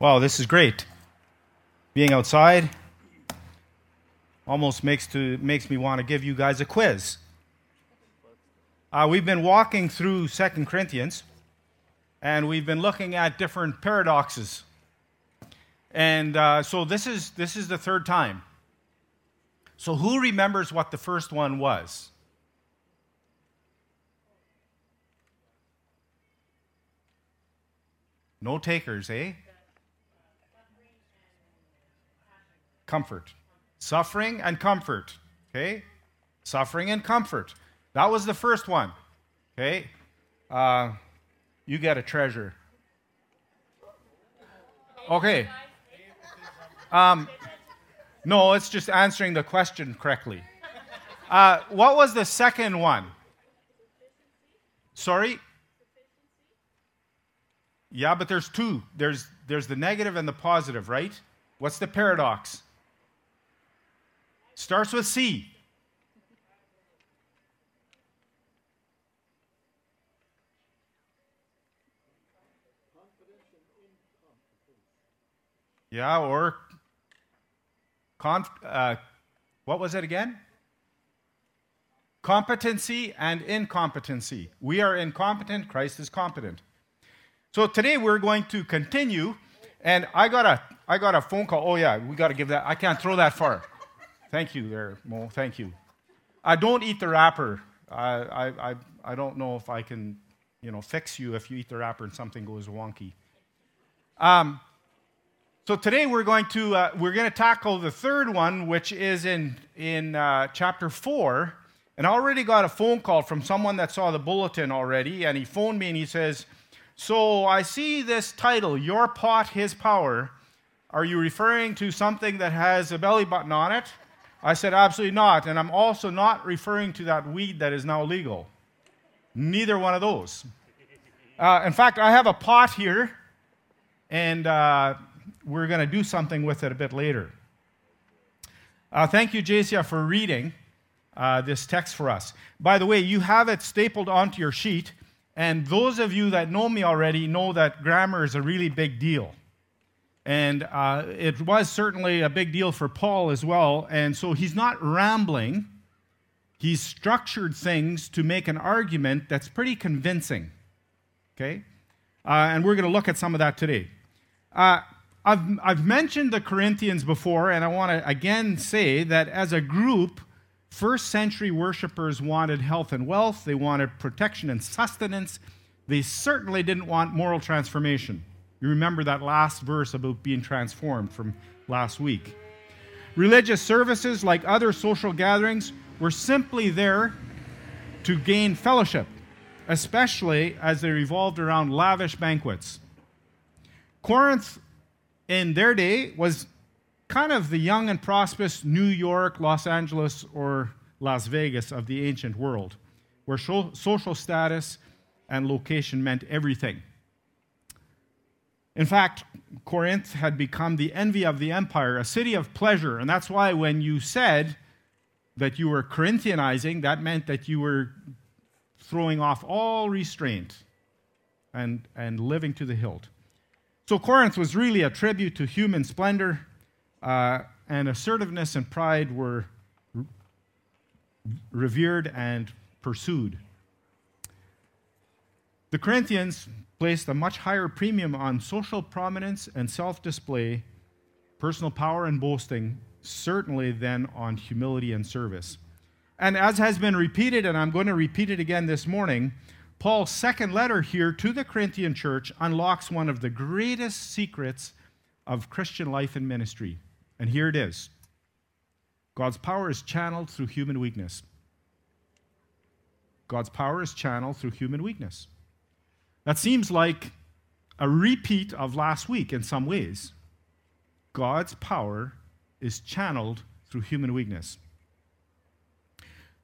Wow, this is great. Being outside almost makes, to, makes me want to give you guys a quiz. Uh, we've been walking through Second Corinthians, and we've been looking at different paradoxes. And uh, so this is, this is the third time. So, who remembers what the first one was? No takers, eh? Comfort. Suffering and comfort. Okay? Suffering and comfort. That was the first one. Okay? Uh, you get a treasure. Okay. Um, no, it's just answering the question correctly. Uh, what was the second one? Sorry? Yeah, but there's two. There's, there's the negative and the positive, right? What's the paradox? Starts with C. Yeah, or conf, uh, what was it again? Competency and incompetency. We are incompetent, Christ is competent. So today we're going to continue, and I got a I got a phone call. Oh yeah, we got to give that. I can't throw that far. Thank you, there, Mo. Thank you. I don't eat the wrapper. I I I, I don't know if I can, you know, fix you if you eat the wrapper and something goes wonky. Um, so today we're going to uh, we're going to tackle the third one, which is in in uh, chapter four. And I already got a phone call from someone that saw the bulletin already, and he phoned me and he says, so I see this title, Your Pot, His Power. Are you referring to something that has a belly button on it? I said, Absolutely not. And I'm also not referring to that weed that is now legal. Neither one of those. Uh, in fact, I have a pot here, and uh, we're going to do something with it a bit later. Uh, thank you, Jasia, for reading uh, this text for us. By the way, you have it stapled onto your sheet. And those of you that know me already know that grammar is a really big deal. And uh, it was certainly a big deal for Paul as well. And so he's not rambling, he's structured things to make an argument that's pretty convincing. Okay? Uh, and we're going to look at some of that today. Uh, I've, I've mentioned the Corinthians before, and I want to again say that as a group, First century worshippers wanted health and wealth, they wanted protection and sustenance. They certainly didn't want moral transformation. You remember that last verse about being transformed from last week. Religious services, like other social gatherings, were simply there to gain fellowship, especially as they revolved around lavish banquets. Corinth, in their day, was kind of the young and prosperous New York, Los Angeles, or Las Vegas of the ancient world, where social status and location meant everything. In fact, Corinth had become the envy of the empire, a city of pleasure. And that's why when you said that you were Corinthianizing, that meant that you were throwing off all restraint and, and living to the hilt. So Corinth was really a tribute to human splendor uh, and assertiveness and pride were revered and pursued. The Corinthians placed a much higher premium on social prominence and self display, personal power and boasting, certainly than on humility and service. And as has been repeated, and I'm going to repeat it again this morning, Paul's second letter here to the Corinthian church unlocks one of the greatest secrets of Christian life and ministry. And here it is God's power is channeled through human weakness. God's power is channeled through human weakness. That seems like a repeat of last week in some ways. God's power is channeled through human weakness.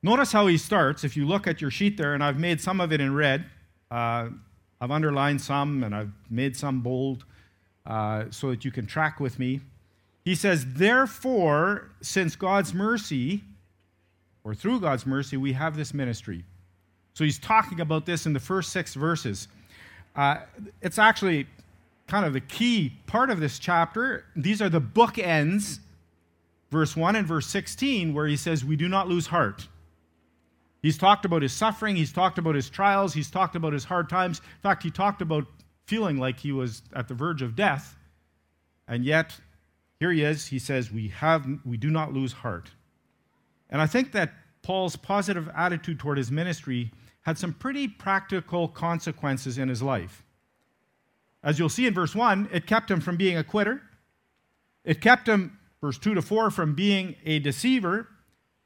Notice how he starts. If you look at your sheet there, and I've made some of it in red, uh, I've underlined some and I've made some bold uh, so that you can track with me. He says, Therefore, since God's mercy, or through God's mercy, we have this ministry. So he's talking about this in the first six verses. Uh, it's actually kind of the key part of this chapter. These are the bookends, verse 1 and verse 16, where he says, We do not lose heart. He's talked about his suffering, he's talked about his trials, he's talked about his hard times. In fact, he talked about feeling like he was at the verge of death. And yet, here he is, he says, We, have, we do not lose heart. And I think that Paul's positive attitude toward his ministry had some pretty practical consequences in his life. As you'll see in verse 1, it kept him from being a quitter. It kept him, verse 2 to 4, from being a deceiver.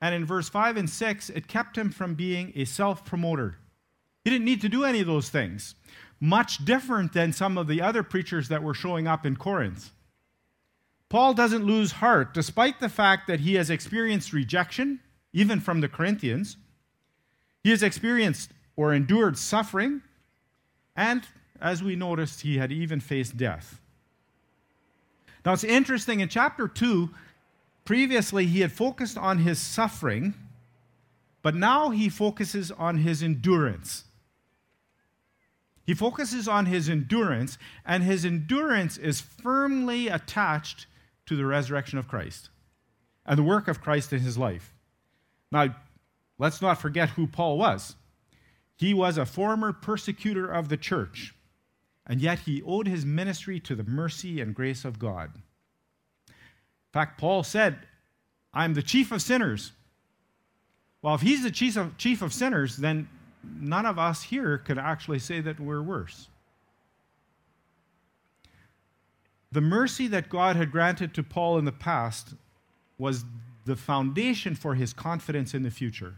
And in verse 5 and 6, it kept him from being a self promoter. He didn't need to do any of those things. Much different than some of the other preachers that were showing up in Corinth. Paul doesn't lose heart, despite the fact that he has experienced rejection, even from the Corinthians. He has experienced or endured suffering, and as we noticed, he had even faced death. Now it's interesting, in chapter 2, previously he had focused on his suffering, but now he focuses on his endurance. He focuses on his endurance, and his endurance is firmly attached to the resurrection of Christ and the work of Christ in his life. Now, let's not forget who Paul was. He was a former persecutor of the church and yet he owed his ministry to the mercy and grace of God. In fact, Paul said, I'm the chief of sinners. Well, if he's the chief of, chief of sinners, then none of us here could actually say that we're worse. The mercy that God had granted to Paul in the past was the foundation for his confidence in the future.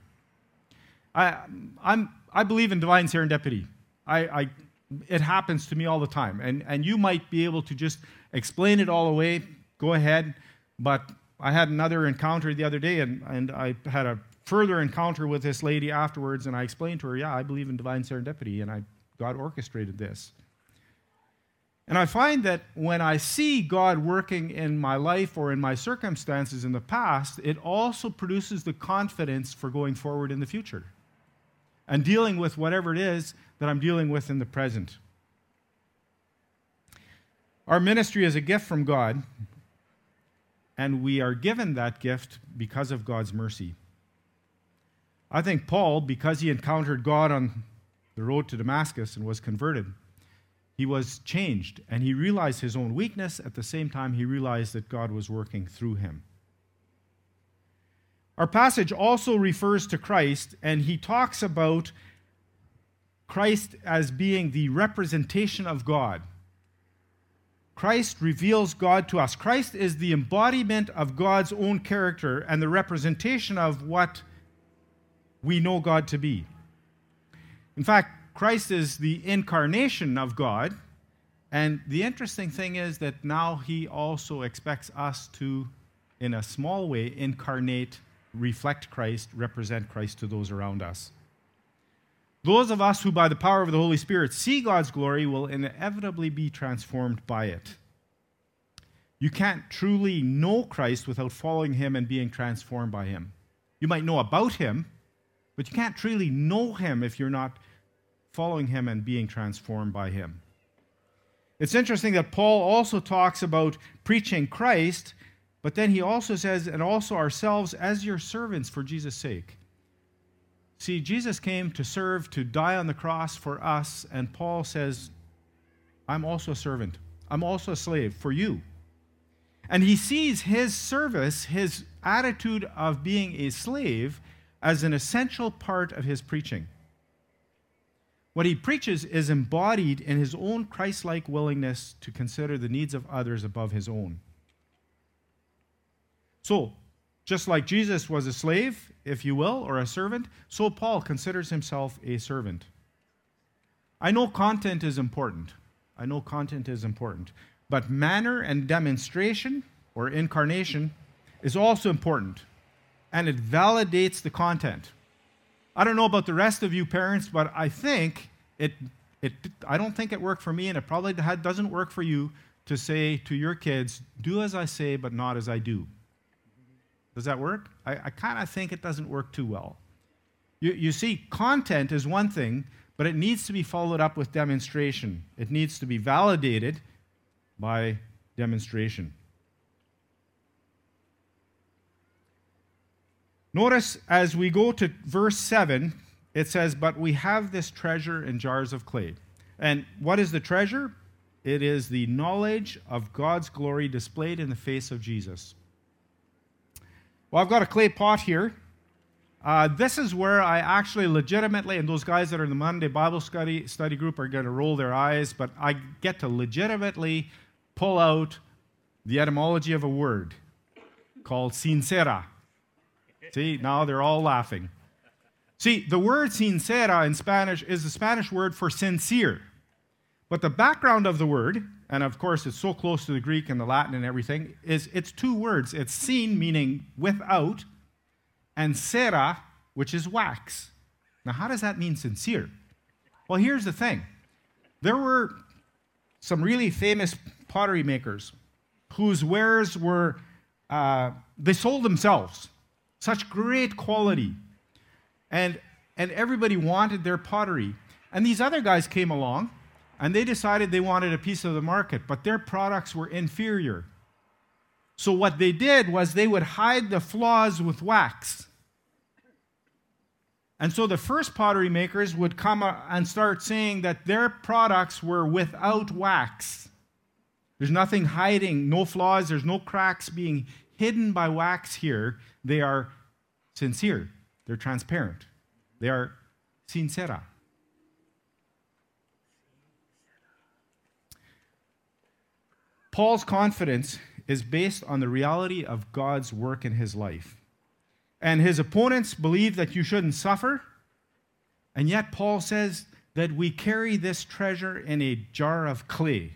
I, I'm, I believe in divine serendipity. I, I it happens to me all the time. And, and you might be able to just explain it all away, go ahead. But I had another encounter the other day, and, and I had a further encounter with this lady afterwards, and I explained to her, yeah, I believe in divine serendipity, and I, God orchestrated this. And I find that when I see God working in my life or in my circumstances in the past, it also produces the confidence for going forward in the future and dealing with whatever it is that I'm dealing with in the present. Our ministry is a gift from God, and we are given that gift because of God's mercy. I think Paul, because he encountered God on the road to Damascus and was converted, he was changed and he realized his own weakness. At the same time, he realized that God was working through him. Our passage also refers to Christ, and he talks about Christ as being the representation of God. Christ reveals God to us. Christ is the embodiment of God's own character and the representation of what we know God to be. In fact, Christ is the incarnation of God. And the interesting thing is that now he also expects us to, in a small way, incarnate, reflect Christ, represent Christ to those around us. Those of us who, by the power of the Holy Spirit, see God's glory will inevitably be transformed by it. You can't truly know Christ without following him and being transformed by him. You might know about him, but you can't truly know him if you're not following him and being transformed by him. It's interesting that Paul also talks about preaching Christ, but then he also says, and also ourselves as your servants for Jesus' sake. See, Jesus came to serve, to die on the cross for us, and Paul says, I'm also a servant. I'm also a slave for you. And he sees his service, his attitude of being a slave, as an essential part of his preaching. What he preaches is embodied in his own Christ like willingness to consider the needs of others above his own. So, just like Jesus was a slave, if you will, or a servant, so Paul considers himself a servant. I know content is important. I know content is important. But manner and demonstration, or incarnation, is also important. And it validates the content. I don't know about the rest of you parents, but I think it, it I don't think it worked for me, and it probably doesn't work for you to say to your kids, do as I say, but not as I do. Does that work? I, I kind of think it doesn't work too well. You, you see, content is one thing, but it needs to be followed up with demonstration. It needs to be validated by demonstration. Notice as we go to verse 7, it says, But we have this treasure in jars of clay. And what is the treasure? It is the knowledge of God's glory displayed in the face of Jesus. Well, I've got a clay pot here. Uh, this is where I actually legitimately, and those guys that are in the Monday Bible study, study group are going to roll their eyes, but I get to legitimately pull out the etymology of a word called sincera. See, now they're all laughing. See, the word sincera in Spanish is the Spanish word for sincere. But the background of the word, and of course it's so close to the Greek and the Latin and everything, is it's two words. It's seen, meaning without, and sera, which is wax. Now, how does that mean sincere? Well, here's the thing there were some really famous pottery makers whose wares were, uh, they sold themselves. Such great quality and, and everybody wanted their pottery. And these other guys came along and they decided they wanted a piece of the market, but their products were inferior. So what they did was they would hide the flaws with wax. And so the first pottery makers would come and start saying that their products were without wax. There's nothing hiding, no flaws, there's no cracks being hidden by wax here. They are sincere. They're transparent. They are sincera. Paul's confidence is based on the reality of God's work in his life. And his opponents believe that you shouldn't suffer. And yet, Paul says that we carry this treasure in a jar of clay,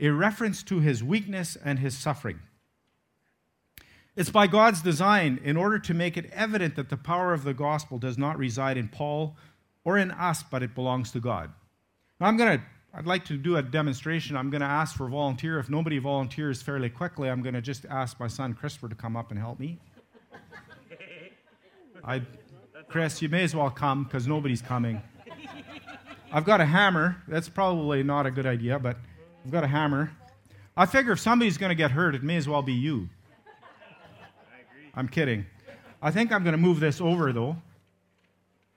a reference to his weakness and his suffering. It's by God's design in order to make it evident that the power of the gospel does not reside in Paul or in us, but it belongs to God. Now, I'm going to, I'd like to do a demonstration. I'm going to ask for a volunteer. If nobody volunteers fairly quickly, I'm going to just ask my son Christopher to come up and help me. I, Chris, you may as well come because nobody's coming. I've got a hammer. That's probably not a good idea, but I've got a hammer. I figure if somebody's going to get hurt, it may as well be you. I'm kidding. I think I'm going to move this over though.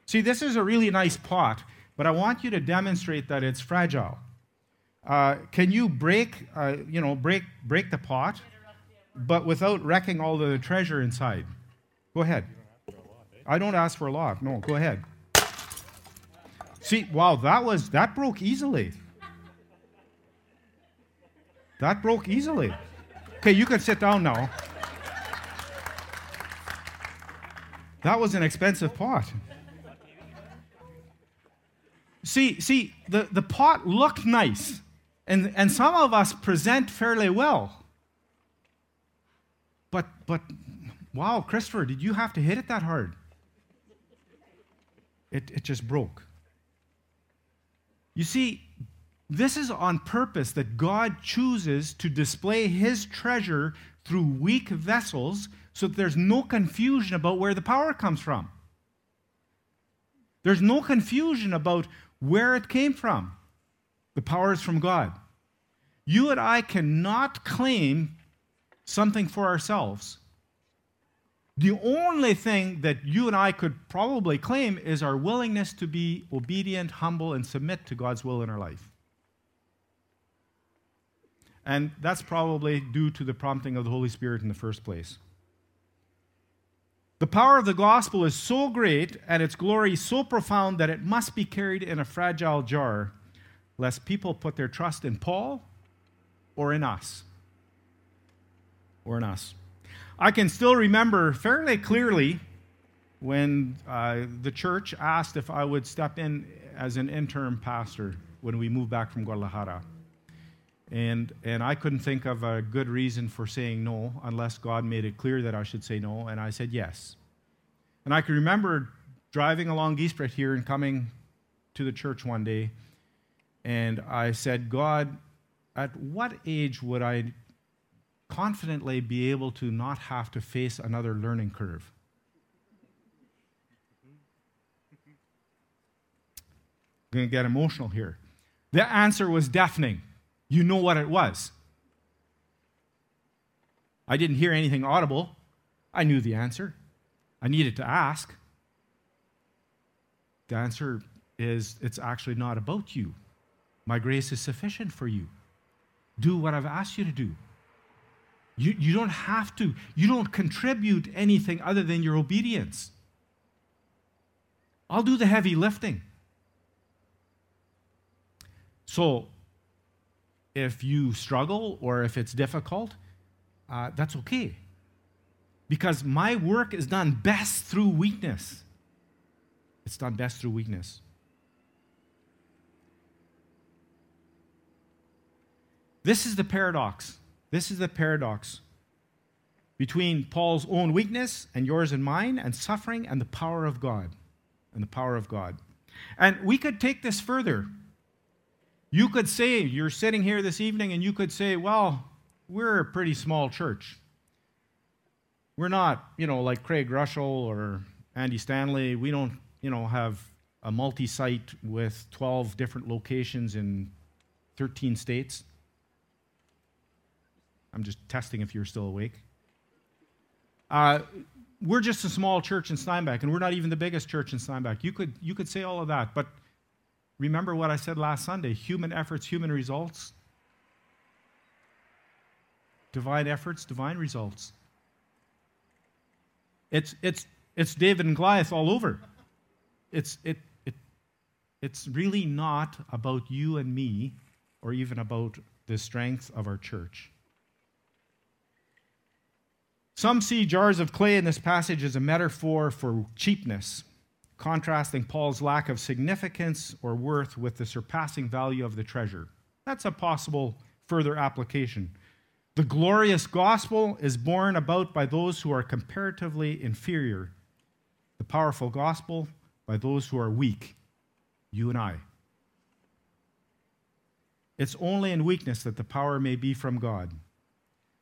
See, this is a really nice pot, but I want you to demonstrate that it's fragile. Uh, can you break, uh, you know, break, break the pot, but without wrecking all the treasure inside? Go ahead. I don't ask for a lot. No, go ahead. See, wow, that was that broke easily. That broke easily. Okay, you can sit down now. That was an expensive pot. See, see, the, the pot looked nice, and, and some of us present fairly well. But, but, wow, Christopher, did you have to hit it that hard? It, it just broke. You see, this is on purpose that God chooses to display his treasure through weak vessels so that there's no confusion about where the power comes from. There's no confusion about where it came from. The power is from God. You and I cannot claim something for ourselves. The only thing that you and I could probably claim is our willingness to be obedient, humble, and submit to God's will in our life. And that's probably due to the prompting of the Holy Spirit in the first place. The power of the gospel is so great and its glory so profound that it must be carried in a fragile jar, lest people put their trust in Paul or in us. Or in us. I can still remember fairly clearly when uh, the church asked if I would step in as an interim pastor when we moved back from Guadalajara. And, and I couldn't think of a good reason for saying no unless God made it clear that I should say no, and I said yes. And I can remember driving along Giesbrecht here and coming to the church one day, and I said, God, at what age would I confidently be able to not have to face another learning curve? I'm going to get emotional here. The answer was deafening. You know what it was. I didn't hear anything audible. I knew the answer. I needed to ask. The answer is it's actually not about you. My grace is sufficient for you. Do what I've asked you to do. You, you don't have to, you don't contribute anything other than your obedience. I'll do the heavy lifting. So, if you struggle or if it's difficult, uh, that's okay. Because my work is done best through weakness. It's done best through weakness. This is the paradox. This is the paradox between Paul's own weakness and yours and mine, and suffering and the power of God. And the power of God. And we could take this further. You could say, you're sitting here this evening, and you could say, well, we're a pretty small church. We're not, you know, like Craig Groeschel or Andy Stanley. We don't, you know, have a multi site with 12 different locations in 13 states. I'm just testing if you're still awake. Uh, we're just a small church in Steinbach, and we're not even the biggest church in Steinbach. You could, you could say all of that, but remember what I said last Sunday human efforts, human results. Divine efforts, divine results. It's, it's, it's David and Goliath all over. It's, it, it, it's really not about you and me or even about the strength of our church. Some see jars of clay in this passage as a metaphor for cheapness, contrasting Paul's lack of significance or worth with the surpassing value of the treasure. That's a possible further application. The glorious gospel is borne about by those who are comparatively inferior, the powerful gospel by those who are weak, you and I. It's only in weakness that the power may be from God.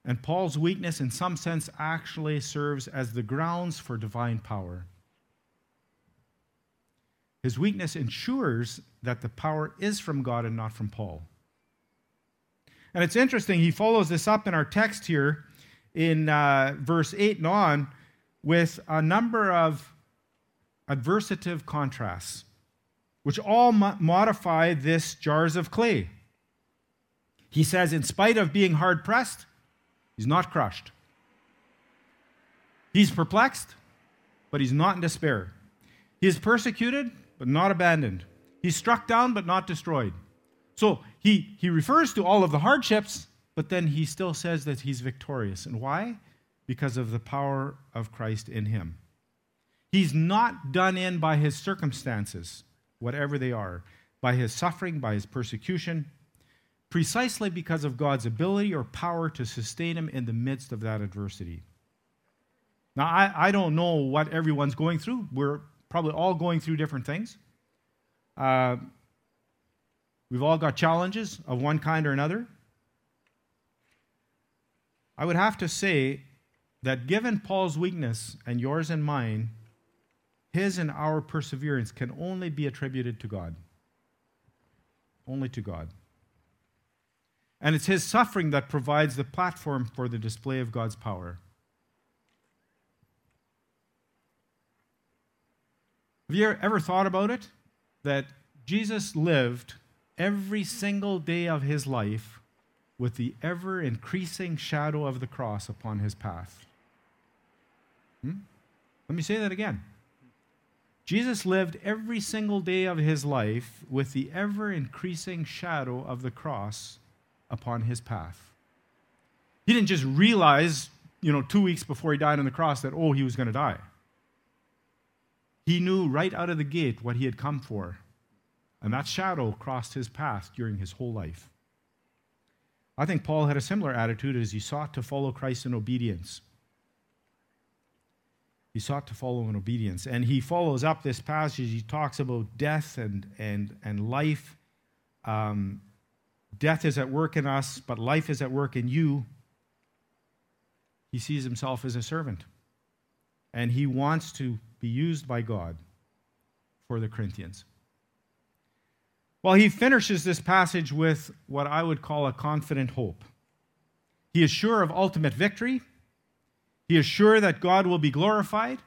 And Paul's weakness, in some sense, actually serves as the grounds for divine power. His weakness ensures that the power is from God and not from Paul. And it's interesting, he follows this up in our text here in uh, verse 8 and on with a number of adversative contrasts, which all mo- modify this jars of clay. He says, in spite of being hard pressed, He's not crushed. He's perplexed, but he's not in despair. He is persecuted, but not abandoned. He's struck down, but not destroyed. So he, he refers to all of the hardships, but then he still says that he's victorious. And why? Because of the power of Christ in him. He's not done in by his circumstances, whatever they are, by his suffering, by his persecution precisely because of God's ability or power to sustain him in the midst of that adversity. Now, I, I don't know what everyone's going through. We're probably all going through different things. Uh, we've all got challenges of one kind or another. I would have to say that given Paul's weakness and yours and mine, his and our perseverance can only be attributed to God. Only to God. And it's his suffering that provides the platform for the display of God's power. Have you ever thought about it? That Jesus lived every single day of his life with the ever increasing shadow of the cross upon his path. Hmm? Let me say that again. Jesus lived every single day of his life with the ever increasing shadow of the cross upon his path. He didn't just realize, you know, two weeks before he died on the cross that, oh, he was going to die. He knew right out of the gate what he had come for. And that shadow crossed his path during his whole life. I think Paul had a similar attitude as he sought to follow Christ in obedience. He sought to follow in obedience. And he follows up this passage. He talks about death and, and, and life. Um, Death is at work in us, but life is at work in you. He sees himself as a servant. And he wants to be used by God for the Corinthians. Well, he finishes this passage with what I would call a confident hope. He is sure of ultimate victory He is sure that God will be glorified.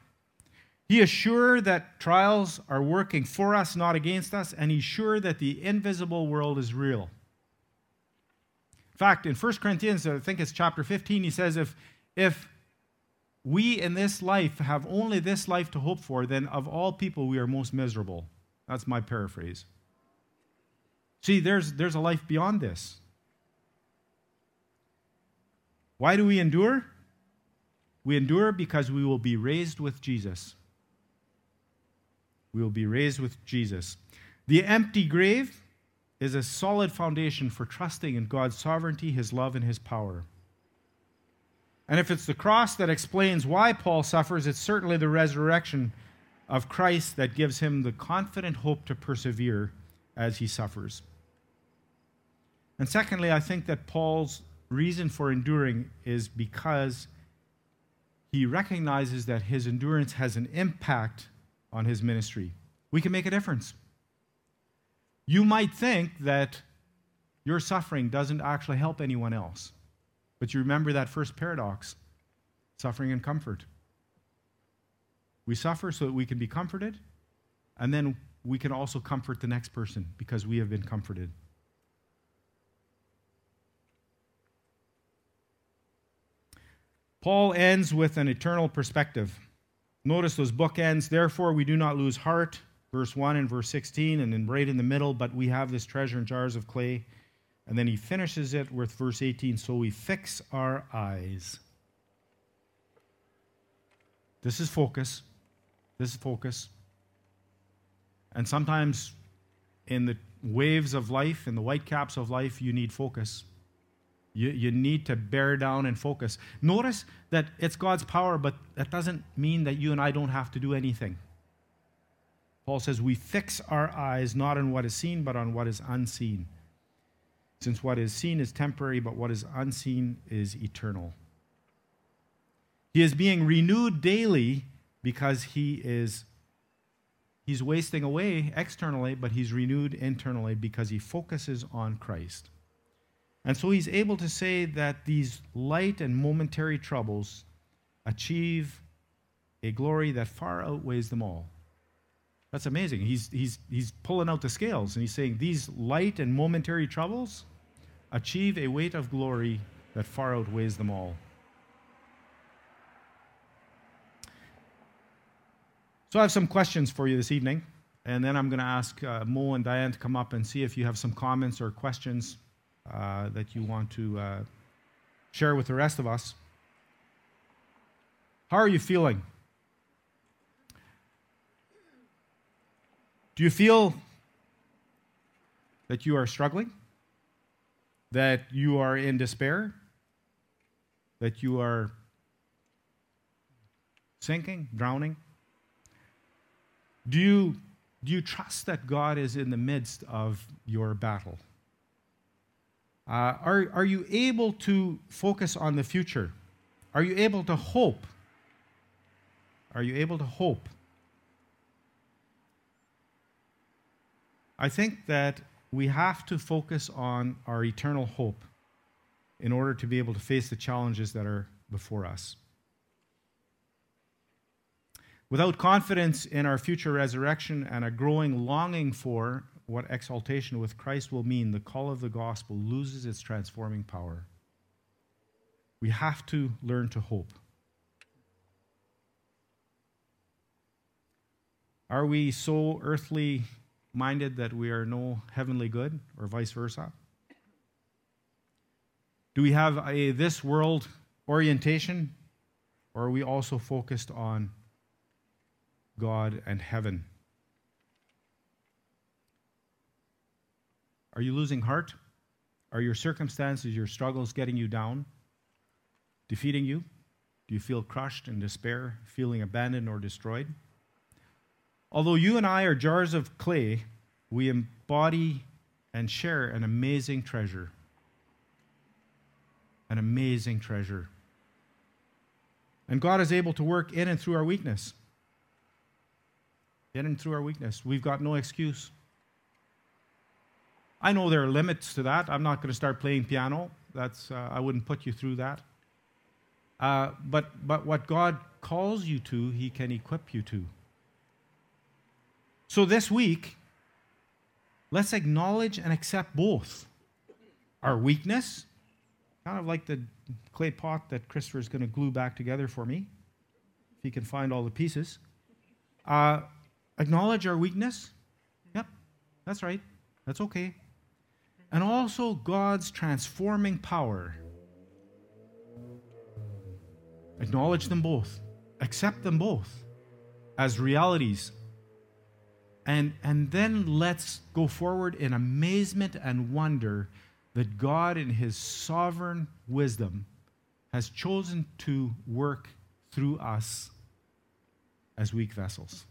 He is sure that trials are working for us, not against us, and he's sure that the invisible world is real. In fact, in 1 Corinthians, I think it's chapter 15, he says, if, if we in this life have only this life to hope for, then of all people we are most miserable. That's my paraphrase. See, there's, there's a life beyond this. Why do we endure? We endure because we will be raised with Jesus. We will be raised with Jesus. The empty grave is a solid foundation for trusting in God's sovereignty, His love, and His power. And if it's the cross that explains why Paul suffers, it's certainly the resurrection of Christ that gives him the confident hope to persevere as he suffers. And secondly, I think that Paul's reason for enduring is because he recognizes that his endurance has an impact on his ministry. We can make a difference. You might think that your suffering doesn't actually help anyone else. But you remember that first paradox suffering and comfort. We suffer so that we can be comforted, and then we can also comfort the next person because we have been comforted. Paul ends with an eternal perspective. Notice those bookends. Therefore, we do not lose heart, verse 1 and verse 16, and then right in the middle, but we have this treasure in jars of clay. And then he finishes it with verse 18 so we fix our eyes. This is focus. This is focus. And sometimes in the waves of life, in the whitecaps of life, you need focus. You, you need to bear down and focus. Notice that it's God's power, but that doesn't mean that you and I don't have to do anything. Paul says, We fix our eyes not on what is seen, but on what is unseen. Since what is seen is temporary, but what is unseen is eternal. He is being renewed daily because he is he's wasting away externally, but he's renewed internally because he focuses on Christ. And so he's able to say that these light and momentary troubles achieve a glory that far outweighs them all. That's amazing. He's, he's, he's pulling out the scales and he's saying these light and momentary troubles achieve a weight of glory that far outweighs them all. So I have some questions for you this evening, and then I'm going to ask uh, Mo and Diane to come up and see if you have some comments or questions uh, that you want to uh, share with the rest of us. How are you feeling? Do you feel that you are struggling? That you are in despair? That you are sinking, drowning? Do you, do you trust that God is in the midst of your battle? Uh, are, are you able to focus on the future? Are you able to hope? Are you able to hope? I think that we have to focus on our eternal hope in order to be able to face the challenges that are before us. Without confidence in our future resurrection and a growing longing for what exaltation with Christ will mean, the call of the gospel loses its transforming power. We have to learn to hope. Are we so earthly minded that we are no heavenly good, or vice versa? Do we have a this world orientation, or are we also focused on God and heaven? Are you losing heart? Are your circumstances, your struggles getting you down, defeating you? Do you feel crushed in despair, feeling abandoned or destroyed? Although you and I are jars of clay, we embody and share an amazing treasure. An amazing treasure. And God is able to work in and through our weakness. In and through our weakness. We've got no excuse. I know there are limits to that. I'm not going to start playing piano. That's, uh, I wouldn't put you through that. Uh, but, but what God calls you to, He can equip you to. So this week, let's acknowledge and accept both our weakness, kind of like the clay pot that Christopher is going to glue back together for me, if he can find all the pieces. Uh, acknowledge our weakness. Yep, that's right. That's okay. And also God's transforming power. Acknowledge them both, accept them both as realities. And, and then let's go forward in amazement and wonder that God, in His sovereign wisdom, has chosen to work through us as weak vessels.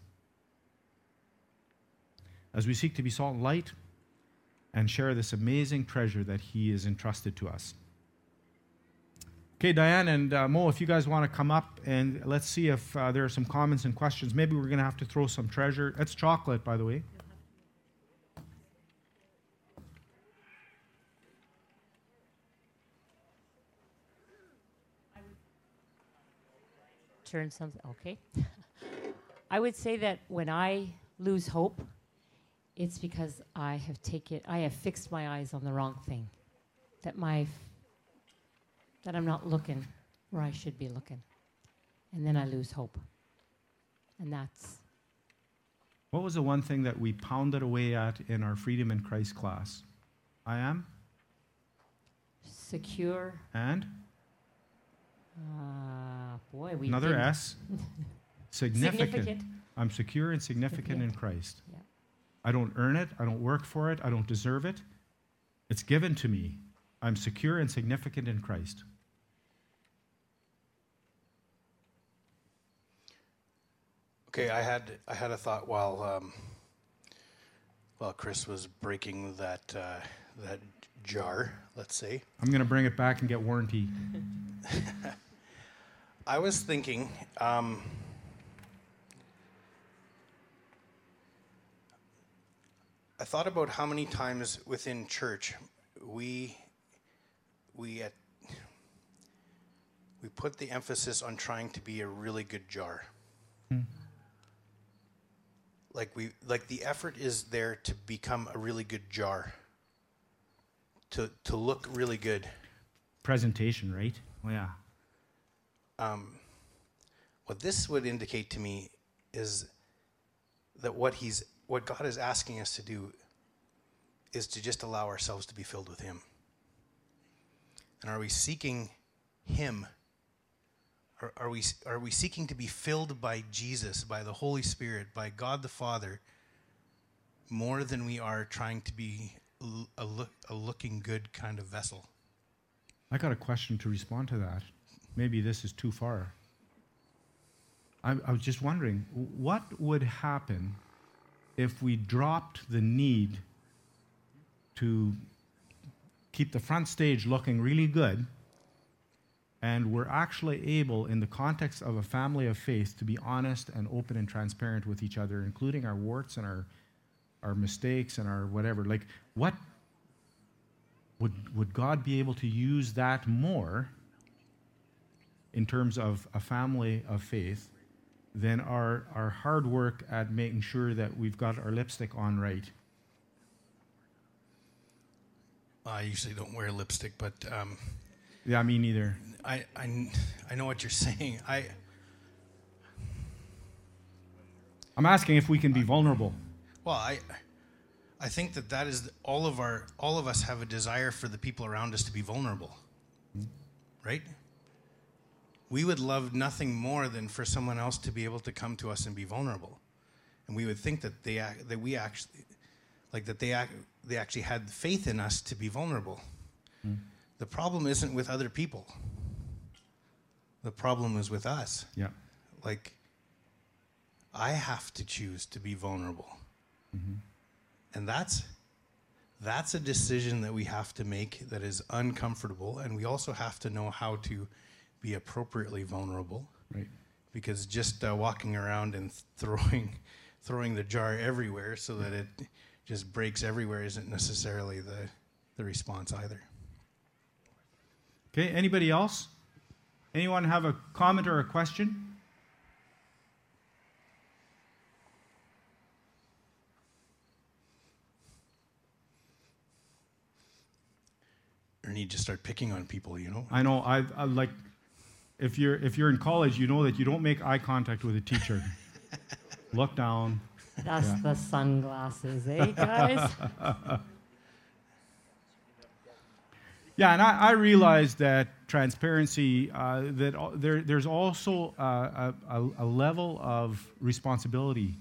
As we seek to be salt and light and share this amazing treasure that He has entrusted to us. Okay, Diane and uh, Mo, if you guys want to come up and let's see if uh, there are some comments and questions. Maybe we're going to have to throw some treasure. That's chocolate, by the way. turn something. Okay. I would say that when I lose hope, it's because I have taken, I have fixed my eyes on the wrong thing. That my, that I'm not looking where I should be looking, and then I lose hope. And that's. What was the one thing that we pounded away at in our Freedom in Christ class? I am. Secure. And? Uh, boy, we Another didn't- S. Significant. Significant. I'm secure and significant in Christ. Yeah. I don't earn it. I don't work for it. I don't deserve it. It's given to me. I'm secure and significant in Christ. Okay, I had I had a thought while um, while Chris was breaking that uh, that jar. Let's say I'm going to bring it back and get warranty. I was thinking. Um, I thought about how many times within church we we at, we put the emphasis on trying to be a really good jar. Like we like the effort is there to become a really good jar. To to look really good. Presentation, right? Oh, yeah. um, what this would indicate to me is that what he's what God is asking us to do is to just allow ourselves to be filled with him. And are we seeking him? Are, are we are we seeking to be filled by Jesus, by the Holy Spirit, by God the Father more than we are trying to be a, look, a looking good kind of vessel? I got a question to respond to that. Maybe this is too far. I, I was just wondering what would happen if we dropped the need to keep the front stage looking really good and we're actually able, in the context of a family of faith, to be honest and open and transparent with each other, including our warts and our, our mistakes and our whatever. Like, what would, would God be able to use that more in terms of a family of faith than our, our hard work at making sure that we've got our lipstick on right? I usually don't wear lipstick, but um, Yeah, me neither. I, I, I know what you're saying. I, I'm asking if we can be vulnerable. well, I, I think that that is all of our, all of us have a desire for the people around us to be vulnerable, mm-hmm. right? We would love nothing more than for someone else to be able to come to us and be vulnerable, and we would think that they, that we actually, like that they, they actually had faith in us to be vulnerable. Mm. The problem isn't with other people. The problem is with us. Yeah. Like, I have to choose to be vulnerable. And that's that's a decision that we have to make that is uncomfortable and we also have to know how to be appropriately vulnerable Right. because just uh, walking around and throwing throwing the jar everywhere so that it just breaks everywhere isn't necessarily the the response either. Okay, anybody else? Anyone have a comment or a question? Or need to start picking on people, you know? I know I, I like if you're if you're in college, you know that you don't make eye contact with a teacher. Look down. That's Yeah. the sunglasses, eh, guys? Yeah, and I, I realize that transparency, uh, that there, there's also uh, a, a, a level of responsibility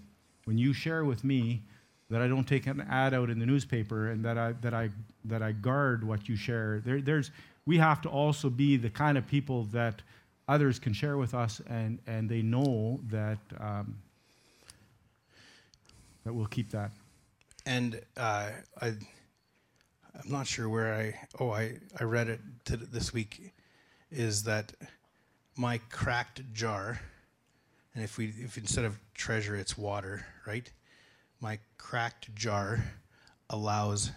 when you share with me that I don't take an ad out in the newspaper and that I, that I, that I guard what you share. There, there's, we have to also be the kind of people that others can share with us and, and they know that, um, that we'll keep that. And uh, I, I'm not sure where I. Oh, I I read it to this week. Is that my cracked jar? And if we if instead of treasure it's water, right? My cracked jar allows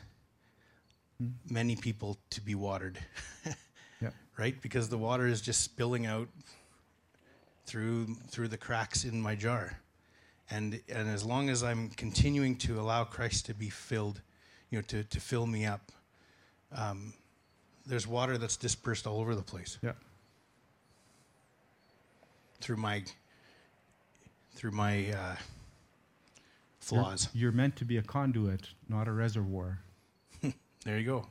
hmm. many people to be watered, Yeah. right? Because the water is just spilling out through through the cracks in my jar. And and as long as I'm continuing to allow Christ to be filled, you know, to, to fill me up, um, there's water that's dispersed all over the place Yeah. through my through my uh, You're- flaws. You're meant to be a conduit, not a reservoir. There you go.